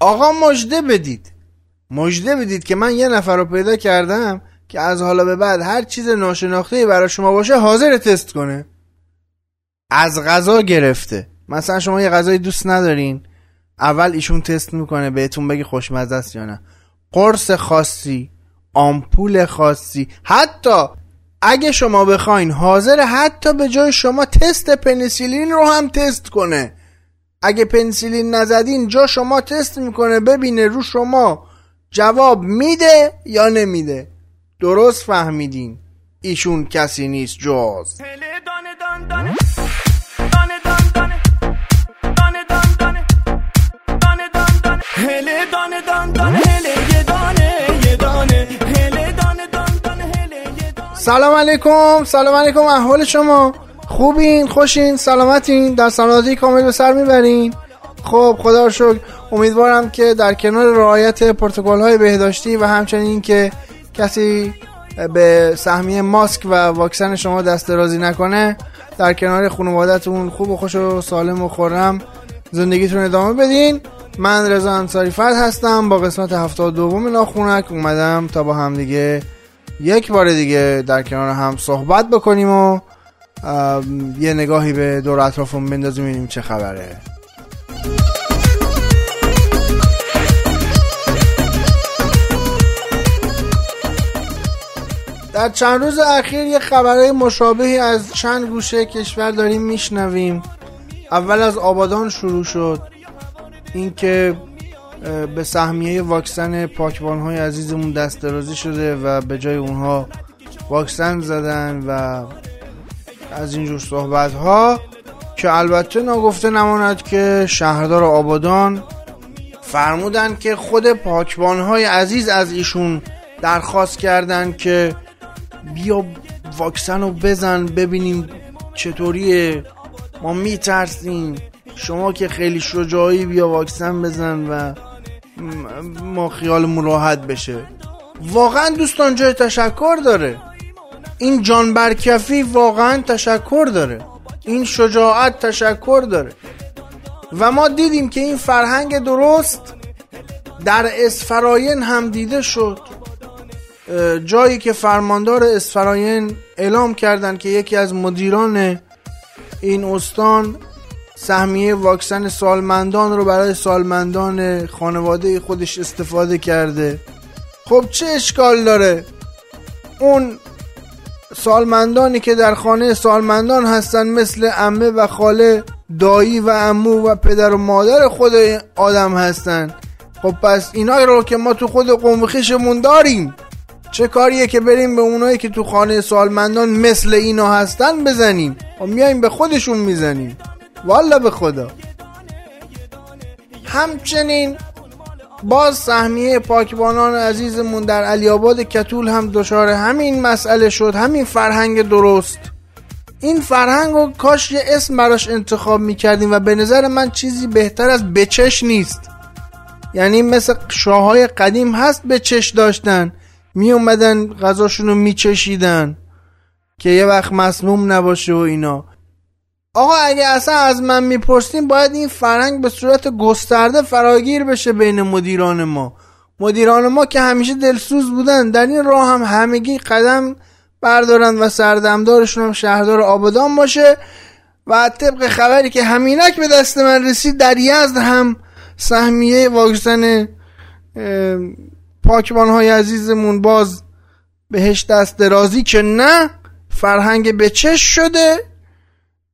آقا مجده بدید. مجده بدید که من یه نفر رو پیدا کردم که از حالا به بعد هر چیز ناشناخته برای شما باشه حاضر تست کنه. از غذا گرفته. مثلا شما یه غذای دوست ندارین. اول ایشون تست می‌کنه بهتون بگی خوشمزه است یا نه. قرص خاصی آمپول خاصی. حتی اگه شما بخواین حاضر حتی به جای شما تست پنیسیلین رو هم تست کنه. اگه پنیسیلین نزدین جا شما تست می‌کنه ببینه رو شما جواب میده یا نمیده. درست فهمیدین. ایشون کسی نیست جز. سلام علیکم. سلام علیکم. احوال شما؟ خوبین خوشین سلامتین در سلامتی کامل به سر می‌برین. خب خدا رو شکر. امیدوارم که در کنار رعایت پروتکل های بهداشتی و همچنین که کسی به سهمیه ماسک و واکسن شما دست درازی نکنه در کنار خانوادتون خوب و خوش و سالم و خورم زندگیتون ادامه بدین. من رضا انصاری فرد هستم با قسمت هفتاد دوم ناخونک اومدم تا با هم دیگه یک بار دیگه در کنار هم صحبت بکنیم و یه نگاهی به دور اطرافمون بندازیم ببینیم چه خبره. در چند روز اخیر یه خبرهای مشابهی از چند گوشه کشور داریم میشنویم. اول از آبادان شروع شد. اینکه به سهمیه واکسن پاکبان های عزیزمون دست درازی شده و به جای اونها واکسن زدن و از اینجور صحبت ها که البته ناگفته نماند که شهردار آبادان فرمودن که خود پاکبان های عزیز از ایشون درخواست کردند که بیا واکسن رو بزن ببینیم چطوریه. ما میترسیم. شما که خیلی شجاعی بیا واکسن بزن و ما خیالمون راحت بشه. واقعا دوستان جای تشکر داره. این جان برکفی واقعا تشکر داره. این شجاعت تشکر داره. و ما دیدیم که این فرهنگ درست در اسفراین هم دیده شد. جایی که فرماندار اسفراین اعلام کردند که یکی از مدیران این استان سهمیه واکسن سالمندان رو برای سالمندان خانواده خودش استفاده کرده. خب چه اشکال داره؟ اون سالمندانی که در خانه سالمندان هستن مثل امه و خاله دایی و امو و پدر و مادر خود آدم هستن. خب پس اینا رو که ما تو خود قوم خیشمون داریم چه کاریه که بریم به اونایی که تو خانه سالمندان مثل اینا هستن بزنیم؟ و میایم به خودشون می‌زنیم. والا به خدا. همچنین باز سهمیه پاکبانان عزیزمون در علی آباد کتول هم دچار همین مسئله شد همین فرهنگ درست. این فرهنگ رو کاش یه اسم براش انتخاب می‌کردیم و به نظر من چیزی بهتر از بچش نیست. یعنی مثل شاههای قدیم هست بچش داشتن می اومدن غذاشون رو میچشیدن که یه وقت مسموم نباشه و اینا. آقا اگه اصلا از من می‌پرسیم باید این فرهنگ به صورت گسترده فراگیر بشه بین مدیران ما. مدیران ما که همیشه دلسوز بودن در این راه هم همگی قدم بردارن و سردمدارشون هم شهردار آبادان باشه. و طبق خبری که همینک به دست من رسید در یزد هم سهمیه واکسن پاکبان های عزیزمون باز بهش دست درازی که نه فرهنگ به چش شده.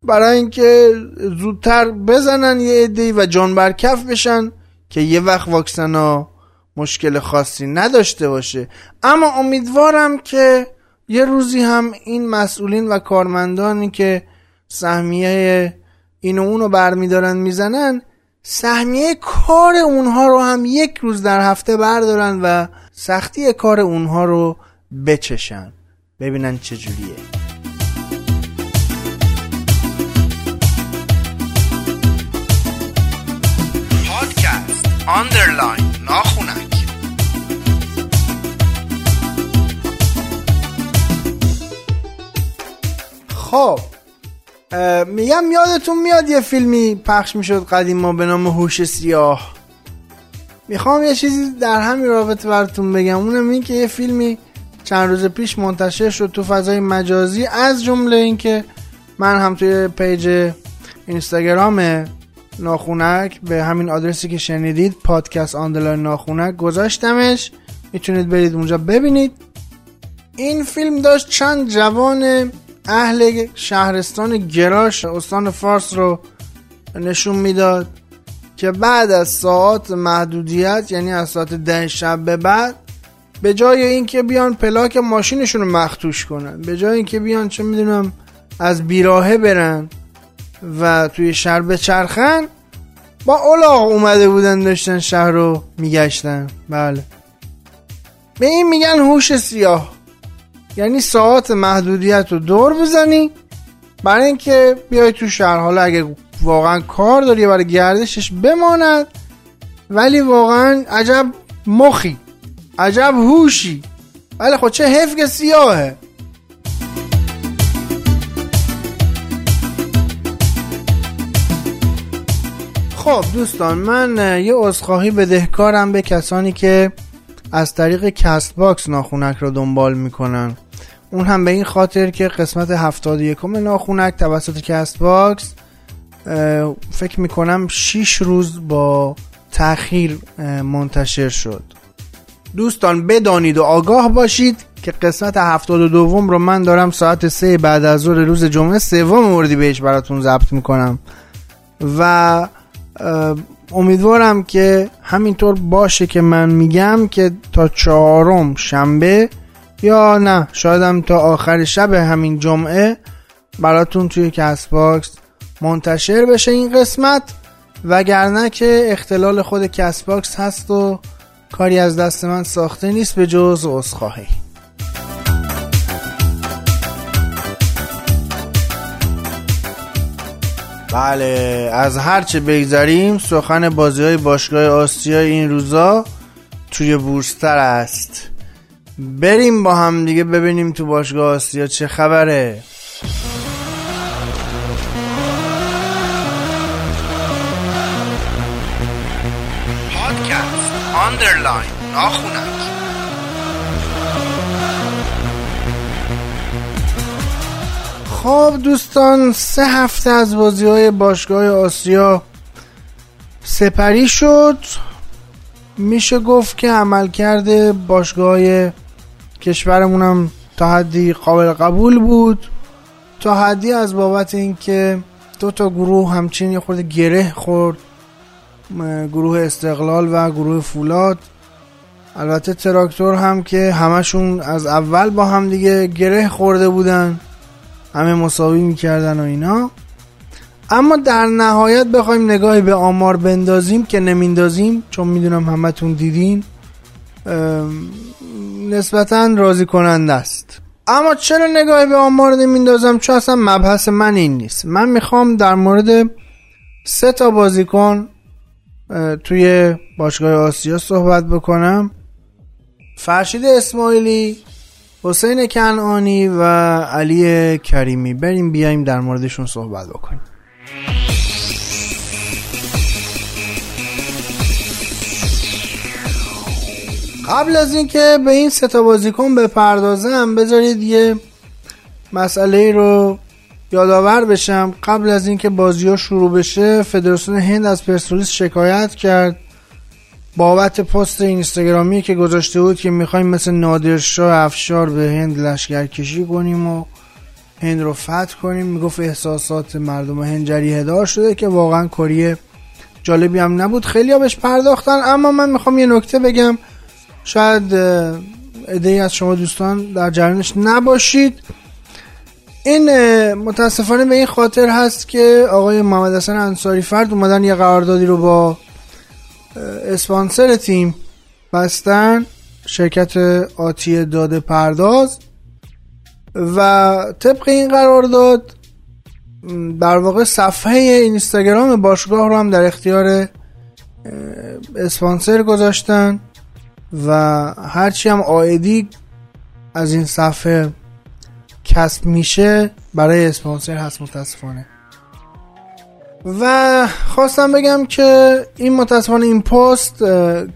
برای اینکه زودتر بزنن یه عده‌ای و جان برکف بشن که یه وقت واکسن ها مشکل خاصی نداشته باشه. اما امیدوارم که یه روزی هم این مسئولین و کارمندانی که سهمیه این و اونو برمیدارن می‌زنن سهمیه کار اونها رو هم یک روز در هفته بردارن و سختی کار اونها رو بچشن. ببینن چجوریه آندرلاین ناخونک خب میگم یادتون میاد یه فیلمی پخش می‌شد قدیم ما به نام هوش سیاه. می‌خوام یه چیزی در همین رابطه براتون بگم. اونم این که یه فیلمی چند روز پیش منتشر شد تو فضای مجازی از جمله اینکه من هم توی page اینستاگرام ناخونک به همین آدرسی که شنیدید پادکست underline ناخونک گذاشتمش. می‌تونید برید اونجا ببینید. این فیلم داشت چند جوان اهل شهرستان گراش استان فارس رو نشون می‌داد که بعد از ساعت محدودیت یعنی از ساعت ده شب به بعد به جای اینکه بیان پلاک ماشینشون رو مختوش کنن به جای اینکه بیان چه می‌دونم از بیراهه برن. و توی شهر بچرخن با اولاغ اومده بودن داشتن شهر رو میگشتن. بله. به این میگن هوش سیاه. یعنی ساعت محدودیت رو دور بزنی برای اینکه بیای تو شهر. حالا اگه واقعا کار داری برای گردشش بماند ولی واقعا عجب مخی عجب هوشی. ولی خب چه که سیاهه. خب دوستان من یه عذرخواهی بدهکارم به کسانی که از طریق Castbox ناخونک رو دنبال می‌کنن. اون هم به این خاطر که قسمت 71 ناخونک توسط Castbox فکر می‌کنم 6 روز با تاخیر منتشر شد. دوستان بدانید و آگاه باشید که قسمت 72 رو من دارم ساعت 3 بعد از ظهر روز جمعه سوم بهمن براتون ضبط می‌کنم. و امیدوارم که همینطور باشه که من میگم که تا چهارم شنبه یا نه شایدم تا آخر شب همین جمعه براتون توی Castbox منتشر بشه این قسمت. وگرنه که اختلال خود Castbox هست و کاری از دست من ساخته نیست به جز عذرخواهی. بله از هرچه بگذاریم سخن بازی های باشگاه آسیا این روزا توی بورستر است. بریم با هم دیگه ببینیم تو باشگاه آسیا چه خبره. پادکست آندرلاین ناخونک خب دوستان سه هفته از بازی های باشگاه آسیا سپری شد. میشه گفت که عمل کرده باشگاه کشورمونم تا حدی قابل قبول بود. تا حدی از بابت اینکه دو تا گروه همچین یه خورده گره خورد. گروه استقلال و گروه فولاد. البته تراکتور هم که همشون از اول با هم دیگه گره خورده بودن. همه مساوی می‌کردن و اینا. اما در نهایت بخوایم نگاهی به آمار بندازیم که نمیندازیم چون می‌دونم همتون دیدین. نسبتا راضی کننده است. اما چرا نگاهی به آمار نمیندازم چون اصلا مبحث من این نیست. من می‌خوام در مورد سه تا بازیکن توی باشگاه آسیا صحبت بکنم. فرشید اسماعیلی حسین کنعانی و علی کریمی. بریم بیایم در موردشون صحبت بکنیم. قبل از اینکه به این ستا بازیکن بپردازم بذارید یه مسئله رو یادآور بشم. قبل از اینکه بازی ها شروع بشه فدراسیون هند از پرسپولیس شکایت کرد. بابت پست اینستاگرامی که گذاشته بود که می‌خوایم مثل نادرشاه افشار به هند لشکر کشی کنیم و هند رو فتح کنیم می‌گفت احساسات مردم هند جریه دار شده که واقعا کاری جالبی هم نبود. خیلی ها بهش پرداختن اما من می‌خوام یه نکته بگم. شاید ایده از شما دوستان در جریانش نباشید. این متاسفانه به این خاطر هست که آقای محمد حسن انصاری فرد اومدن یه قراردادی رو با اسپانسر تیم بستن شرکت آتی داده پرداز و طبق این قرارداد در واقع صفحه اینستاگرام باشگاه رو هم در اختیار اسپانسر گذاشتن و هرچی هم آیدی از این صفحه کسب میشه برای اسپانسر هست متاسفانه. و خواستم بگم که این متاسفانه این پست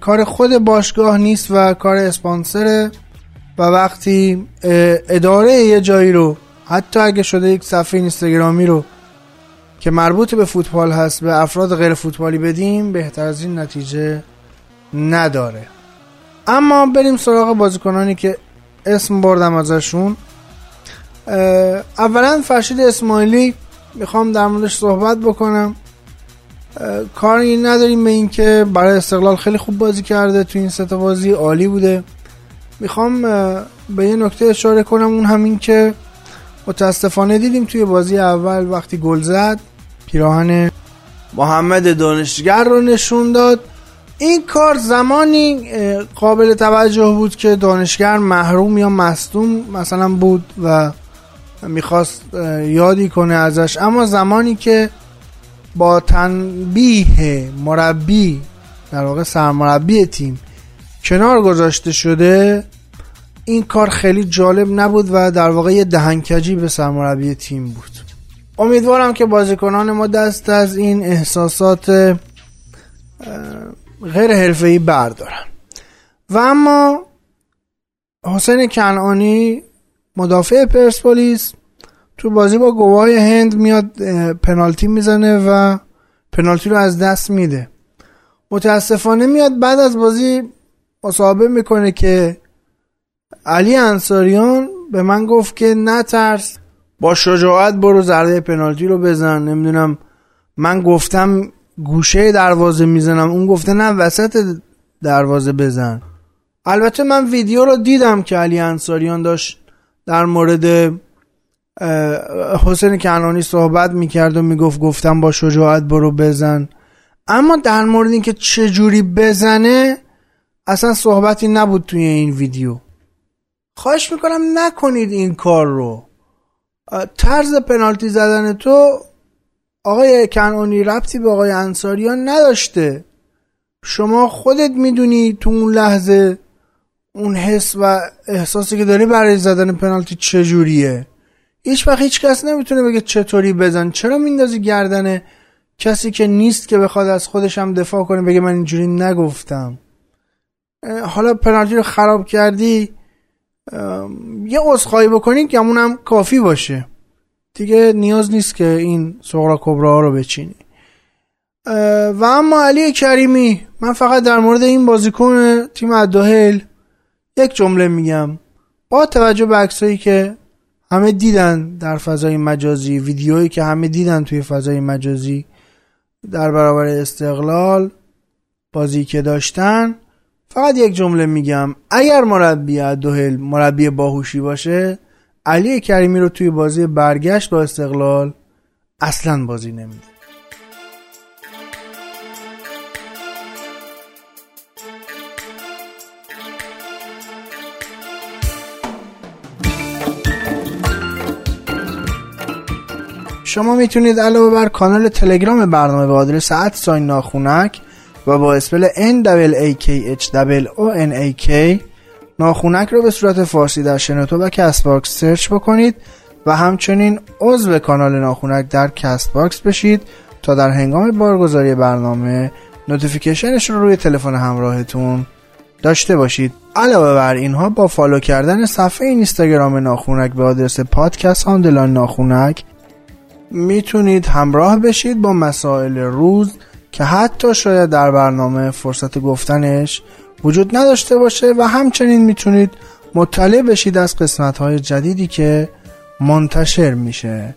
کار خود باشگاه نیست و کار اسپانسره و وقتی اداره یه جایی رو حتی اگه شده یک صفحه اینستاگرامی رو که مربوط به فوتبال هست به افراد غیر فوتبالی بدیم بهتر از این نتیجه نداره. اما بریم سراغ بازیکنانی که اسم بردم ازشون. اولا فرشید اسماعیلی می‌خوام در موردش صحبت بکنم. کاری نداریم به اینکه برای استقلال خیلی خوب بازی کرده تو این ستا بازی عالی بوده. می‌خوام به یه نکته اشاره کنم اون همین که متاسفانه دیدیم توی بازی اول وقتی گل زد پیراهن محمد دانشگر رو نشون داد. این کار زمانی قابل توجه بود که دانشگر محروم یا مصدوم مثلا بود و می‌خواست یادی کنه ازش. اما زمانی که با تنبیه مربی در واقع سرمربی تیم کنار گذاشته شده این کار خیلی جالب نبود و در واقع یه دهنکجی به سرمربی تیم بود. امیدوارم که بازیکنان ما دست از این احساسات غیر حرفه‌ای بردارن. و اما حسین کنعانی مدافع پرسپولیس تو بازی با گواه هند میاد پنالتی می‌زنه و پنالتی رو از دست میده. متاسفانه میاد بعد از بازی مصاحبه می‌کنه که علی انصاریان به من گفت که نترس با شجاعت برو زرده پنالتی رو بزن. نمی‌دونم من گفتم گوشه دروازه می‌زنم اون گفته نه وسط دروازه بزن. البته من ویدیو رو دیدم که علی انصاریان داشت در مورد حسین کنانی صحبت می‌کرد و می‌گفت گفتم با شجاعت برو بزن. اما در مورد اینکه چجوری بزنه اصلا صحبتی نبود توی این ویدیو. خواهش می‌کنم نکنید این کار رو. طرز پنالتی زدن تو آقای کنعانی ربطی به آقای انصاریان نداشته. شما خودت می‌دونی تو اون لحظه اون حس و احساسی که داری برای زدن پنالتی چجوریه؟ هیچ وقت هیچ کس نمی‌تونه بگه چطوری بزن. چرا میندازی گردن کسی که نیست که بخواد از خودش هم دفاع کنه بگه من اینجوری نگفتم؟ حالا پنالتی رو خراب کردی یه عذرخواهی بکنی که همونم کافی باشه. دیگه نیاز نیست که این سغرا کبرا ها رو بچینی. و اما علی کریمی من فقط در مورد این بازیکن تیم ادوهل یک جمله میگم. با توجه به عکسایی که همه دیدن در فضای مجازی ویدیویی که همه دیدن توی فضای مجازی در برابر استقلال بازی که داشتن فقط یک جمله میگم. اگر مربی ادوهل مربی باهوشی باشه علی کریمی رو توی بازی برگشت با استقلال اصلا بازی نمیده. شما می‌تونید علاوه بر کانال تلگرام برنامه به آدرس sign ناخونک و با spell N A K H O N A K ناخونک رو به صورت فارسی در شنوتو و Castbox search بکنید و همچنین عضو کانال ناخونک در Castbox بشید تا در هنگام بارگذاری برنامه notification ش رو روی تلفن همراهتون داشته باشید. علاوه بر اینها با follow کردن صفحه اینستاگرام ناخونک به آدرس پادکست underline ناخونک می‌تونید همراه بشید با مسائل روز که حتی شاید در برنامه فرصت گفتنش وجود نداشته باشه و همچنین می‌تونید مطلع بشید از قسمت های جدیدی که منتشر میشه.